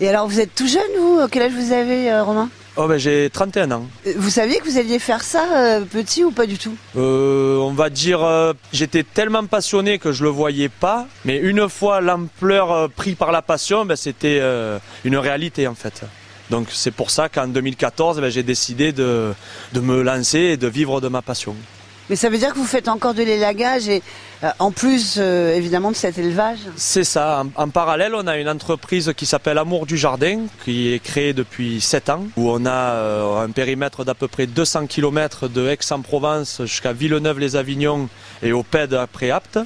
Et alors vous êtes tout jeune vous? Quel âge vous avez euh, Romain? Oh ben j'ai 31 ans. Euh, Vous saviez que vous alliez faire ça euh, petit ou pas du tout? Euh, on va dire, euh, j'étais tellement passionné que je le voyais pas, mais une fois l'ampleur euh, pris par la passion, ben, c'était une réalité en fait. Donc c'est pour ça qu'en 2014, ben, j'ai décidé de, de me lancer et de vivre de ma passion. Mais ça veut dire que vous faites encore de l'élagage et euh, en plus euh, évidemment de cet élevage C'est ça. En, parallèle, on a une entreprise qui s'appelle Amour du Jardin, qui est créée depuis 7 ans, où on a euh, un périmètre d'à peu près 200 km de Aix-en-Provence jusqu'à Villeneuve-les-Avignon et au PED après Apt,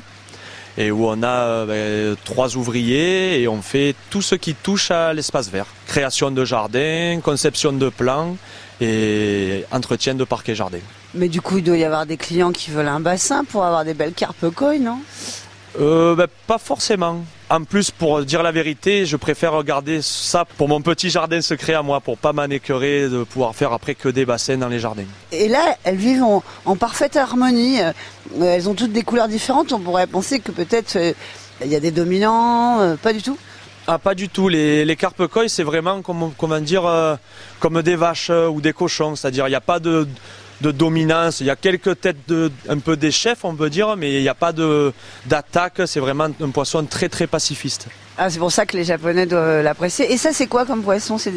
et où on a euh, ben, trois ouvriers et on fait tout ce qui touche à l'espace vert. Création de jardins, conception de plans et entretien de parquet jardin. Mais du coup il doit y avoir des clients qui veulent un bassin pour avoir des belles carpes koi, non? Euh, ben, pas forcément. En plus, pour dire la vérité, je préfère regarder ça pour mon petit jardin secret à moi, pour pas m'en écœurer de pouvoir faire après que des bassins dans les jardins. Et là elles vivent en, en parfaite harmonie. Euh, elles ont toutes des couleurs différentes. On pourrait penser que peut-être euh, il y a des dominants, euh, pas du tout. Ah, pas du tout. Les, les carpes c'est vraiment comme, comment dire, euh, comme des vaches ou des cochons. C'est-à-dire, il n'y a pas de, de dominance. Il y a quelques têtes de, un peu des chefs, on peut dire, mais il n'y a pas d'attaque. C'est vraiment un poisson très, très pacifiste. Ah, c'est pour ça que les Japonais doivent l'apprécier. Et ça, c'est quoi comme poisson? C'est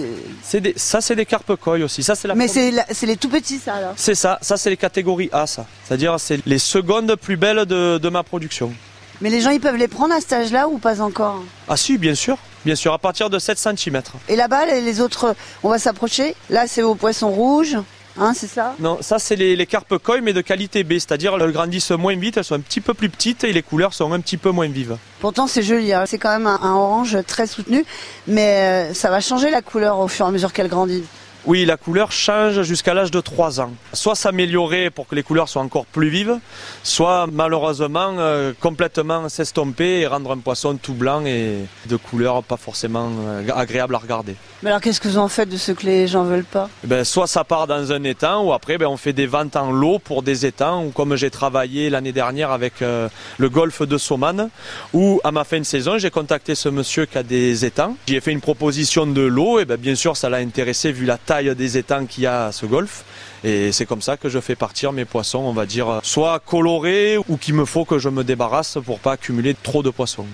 des- ça, c'est des carpes koi aussi. Ça, c'est la Mais c'est la- les tout petits, ça alors? C'est ça, ça c'est les catégories A, ça. C'est-à-dire c'est les secondes plus belles de, de ma production. Mais les gens, ils peuvent les prendre à cet âge-là ou pas encore? Ah si, bien sûr, bien sûr, à partir de 7 cm. Et là-bas, les, les autres, on va s'approcher. Là, c'est vos poissons rouges, hein, c'est ça? Non, ça c'est les, les carpes koi, mais de qualité B, c'est-à-dire elles grandissent moins vite, elles sont un petit peu plus petites et les couleurs sont un petit peu moins vives. Pourtant, c'est joli. hein. C'est quand même un, un orange très soutenu, mais euh, ça va changer la couleur au fur et à mesure qu'elle grandit. Oui, la couleur change jusqu'à l'âge de 3 ans. Soit s'améliorer pour que les couleurs soient encore plus vives, soit malheureusement euh, complètement s'estomper et rendre un poisson tout blanc et de couleur pas forcément euh, agréable à regarder. Mais alors, qu'est-ce que vous en faites de ce que les gens veulent pas? Ben, soit ça part dans un étang ou après ben, on fait des ventes en lot pour des étangs ou comme j'ai travaillé l'année dernière avec euh, le golfe de Soman où à ma fin de saison j'ai contacté ce monsieur qui a des étangs. J'ai fait une proposition de lot et ben, bien sûr ça l'a intéressé vu la des étangs qu'il y a à ce golfe et c'est comme ça que je fais partir mes poissons on va dire soit colorés ou qu'il me faut que je me débarrasse pour pas accumuler trop de poissons.